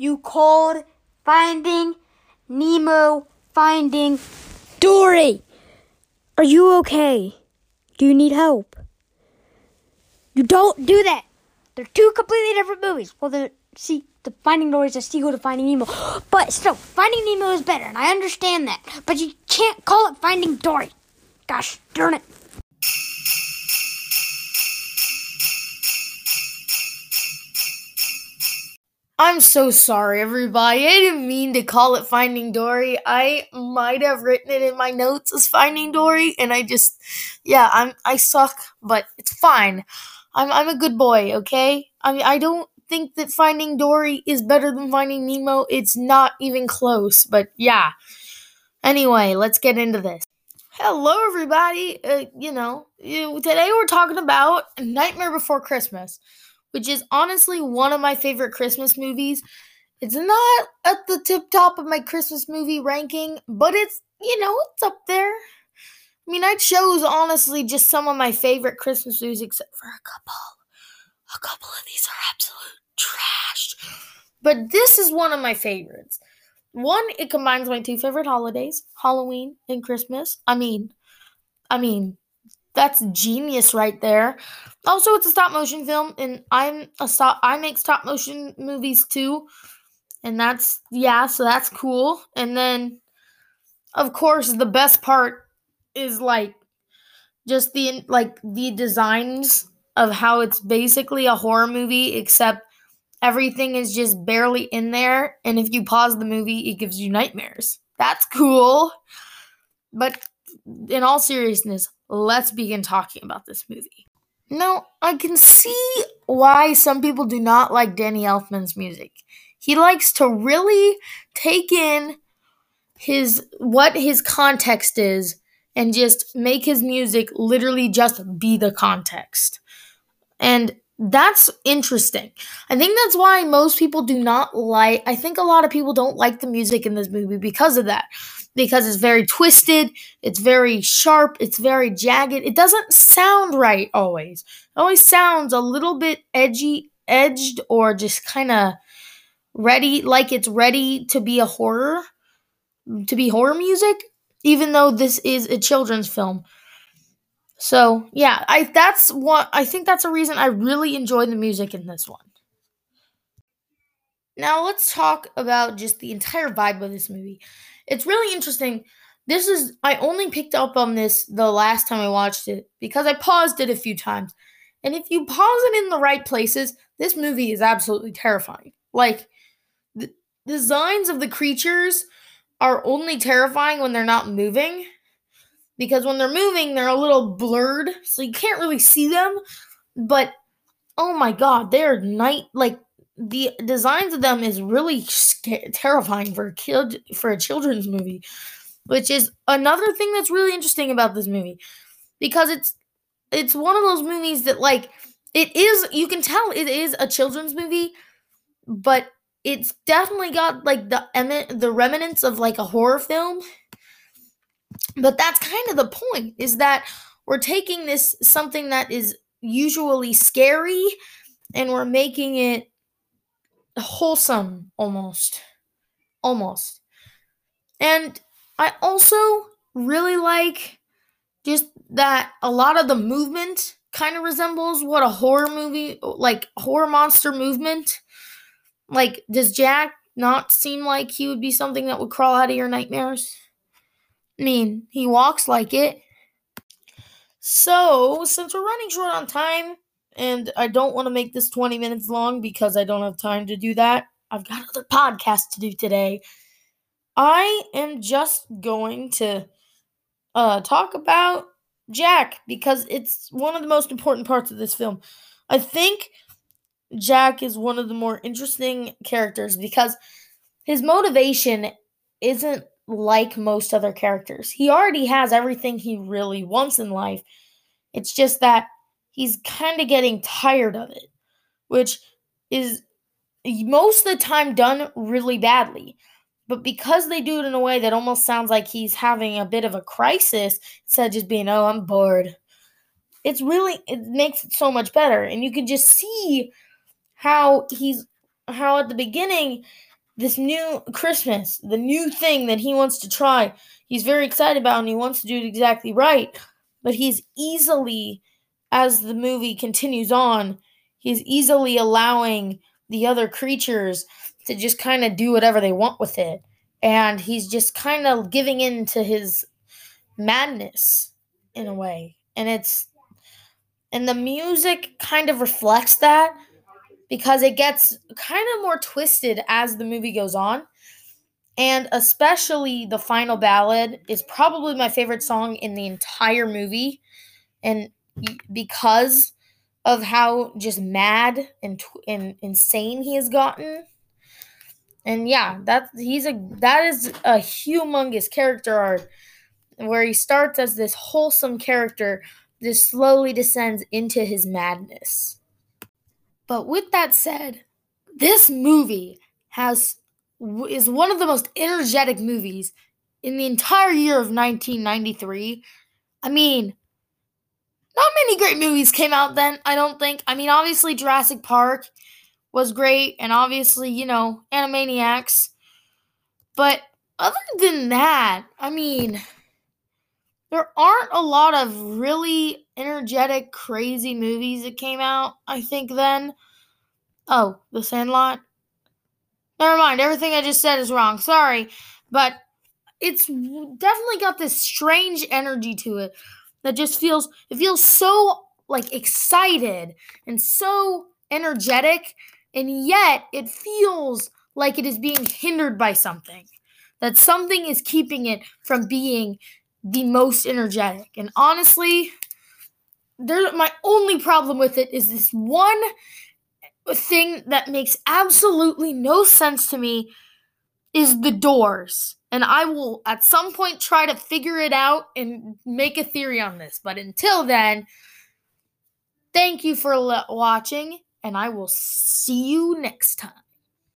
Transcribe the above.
you called Finding Nemo Finding Dory. Are you okay? Do you need help? You don't do that. They're two completely different movies. Well, the see, the Finding Dory is a sequel to Finding Nemo, but still, Finding Nemo is better, and I understand that. But you can't call it Finding Dory. Gosh darn it. I'm so sorry, everybody. I didn't mean to call it Finding Dory. I might have written it in my notes as Finding Dory, and I just, yeah, I'm I suck, but it's fine. I'm I'm a good boy, okay? I mean, I don't think that Finding Dory is better than Finding Nemo. It's not even close, but yeah. Anyway, let's get into this. Hello, everybody. Uh, you know, today we're talking about Nightmare Before Christmas which is honestly one of my favorite Christmas movies. It's not at the tip top of my Christmas movie ranking, but it's, you know, it's up there. I mean, I chose honestly just some of my favorite Christmas movies, except for a couple. A couple of these are absolute trash. But this is one of my favorites. One, it combines my two favorite holidays, Halloween and Christmas. I mean, I mean, that's genius right there. Also, it's a stop motion film, and I'm a stop. I make stop motion movies too, and that's yeah. So that's cool. And then, of course, the best part is like just the like the designs of how it's basically a horror movie, except everything is just barely in there. And if you pause the movie, it gives you nightmares. That's cool. But in all seriousness, let's begin talking about this movie. Now, I can see why some people do not like Danny Elfman's music. He likes to really take in his what his context is and just make his music literally just be the context. And that's interesting. I think that's why most people do not like I think a lot of people don't like the music in this movie because of that because it's very twisted, it's very sharp, it's very jagged. It doesn't sound right always. It always sounds a little bit edgy, edged, or just kind of ready, like it's ready to be a horror, to be horror music, even though this is a children's film. So yeah, I that's what I think that's a reason I really enjoy the music in this one. Now let's talk about just the entire vibe of this movie. It's really interesting. This is I only picked up on this the last time I watched it because I paused it a few times. And if you pause it in the right places, this movie is absolutely terrifying. Like the designs of the creatures are only terrifying when they're not moving. Because when they're moving, they're a little blurred, so you can't really see them. But oh my god, they're night like the designs of them is really terrifying for a kid for a children's movie, which is another thing that's really interesting about this movie because it's it's one of those movies that like it is you can tell it is a children's movie, but it's definitely got like the the remnants of like a horror film. But that's kind of the point is that we're taking this something that is usually scary and we're making it wholesome almost. Almost. And I also really like just that a lot of the movement kind of resembles what a horror movie like horror monster movement like does jack not seem like he would be something that would crawl out of your nightmares i mean he walks like it so since we're running short on time and I don't want to make this 20 minutes long because I don't have time to do that. I've got other podcasts to do today. I am just going to uh, talk about Jack because it's one of the most important parts of this film. I think Jack is one of the more interesting characters because his motivation isn't like most other characters. He already has everything he really wants in life. It's just that he's kind of getting tired of it, which is most of the time done really badly. But because they do it in a way that almost sounds like he's having a bit of a crisis instead of just being, oh, I'm bored, it's really, it makes it so much better. And you can just see how he's, how at the beginning, this new Christmas, the new thing that he wants to try. He's very excited about and he wants to do it exactly right. But he's easily, as the movie continues on, he's easily allowing the other creatures to just kind of do whatever they want with it. And he's just kind of giving in to his madness in a way. And it's and the music kind of reflects that because it gets kind of more twisted as the movie goes on. And especially the final ballad is probably my favorite song in the entire movie. And because of how just mad and, and insane he has gotten. And yeah, that he's a that is a humongous character arc where he starts as this wholesome character just slowly descends into his madness. But with that said, this movie has is one of the most energetic movies in the entire year of 1993. I mean, not many great movies came out then, I don't think. I mean, obviously Jurassic Park was great and obviously, you know, Animaniacs. But other than that, I mean, there aren't a lot of really energetic, crazy movies that came out, I think, then. Oh, The Sandlot? Never mind, everything I just said is wrong. Sorry. But it's definitely got this strange energy to it that just feels it feels so like excited and so energetic and yet it feels like it is being hindered by something that something is keeping it from being the most energetic. And honestly, there my only problem with it is this one thing that makes absolutely no sense to me is the doors. And I will at some point try to figure it out and make a theory on this. But until then, thank you for watching, and I will see you next time.